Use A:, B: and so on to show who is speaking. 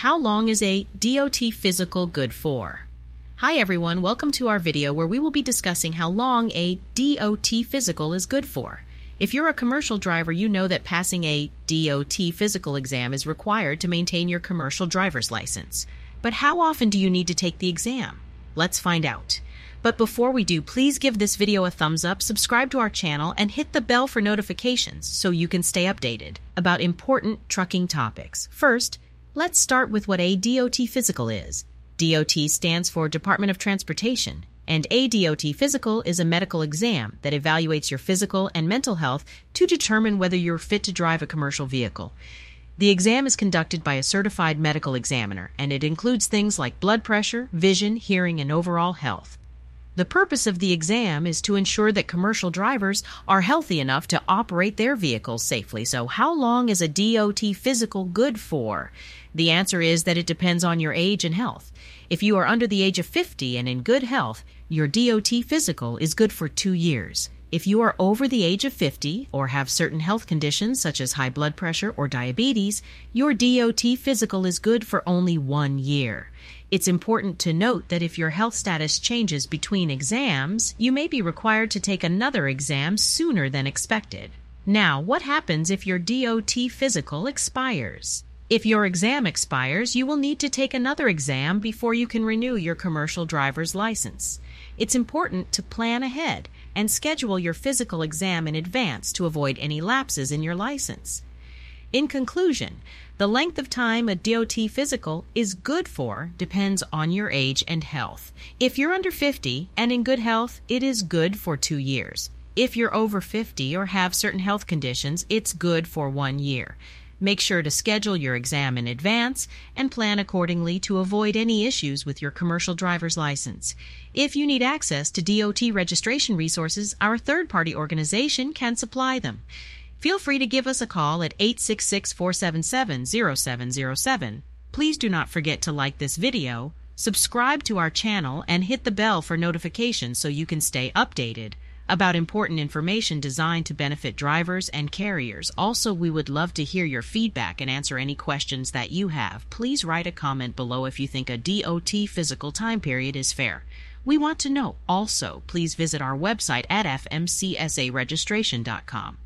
A: How long is a DOT physical good for? Hi everyone, welcome to our video where we will be discussing how long a DOT physical is good for. If you're a commercial driver, you know that passing a DOT physical exam is required to maintain your commercial driver's license. But how often do you need to take the exam? Let's find out. But before we do, please give this video a thumbs up, subscribe to our channel, and hit the bell for notifications so you can stay updated about important trucking topics. First, Let's start with what a DOT physical is. DOT stands for Department of Transportation, and a DOT physical is a medical exam that evaluates your physical and mental health to determine whether you're fit to drive a commercial vehicle. The exam is conducted by a certified medical examiner, and it includes things like blood pressure, vision, hearing, and overall health. The purpose of the exam is to ensure that commercial drivers are healthy enough to operate their vehicles safely. So, how long is a DOT physical good for? The answer is that it depends on your age and health. If you are under the age of 50 and in good health, your DOT physical is good for two years. If you are over the age of 50 or have certain health conditions such as high blood pressure or diabetes, your DOT physical is good for only one year. It's important to note that if your health status changes between exams, you may be required to take another exam sooner than expected. Now, what happens if your DOT physical expires? If your exam expires, you will need to take another exam before you can renew your commercial driver's license. It's important to plan ahead and schedule your physical exam in advance to avoid any lapses in your license. In conclusion, the length of time a DOT physical is good for depends on your age and health. If you're under 50 and in good health, it is good for two years. If you're over 50 or have certain health conditions, it's good for one year. Make sure to schedule your exam in advance and plan accordingly to avoid any issues with your commercial driver's license. If you need access to DOT registration resources, our third party organization can supply them. Feel free to give us a call at 866 477 0707. Please do not forget to like this video, subscribe to our channel, and hit the bell for notifications so you can stay updated about important information designed to benefit drivers and carriers. Also, we would love to hear your feedback and answer any questions that you have. Please write a comment below if you think a DOT physical time period is fair. We want to know. Also, please visit our website at fmcsaregistration.com.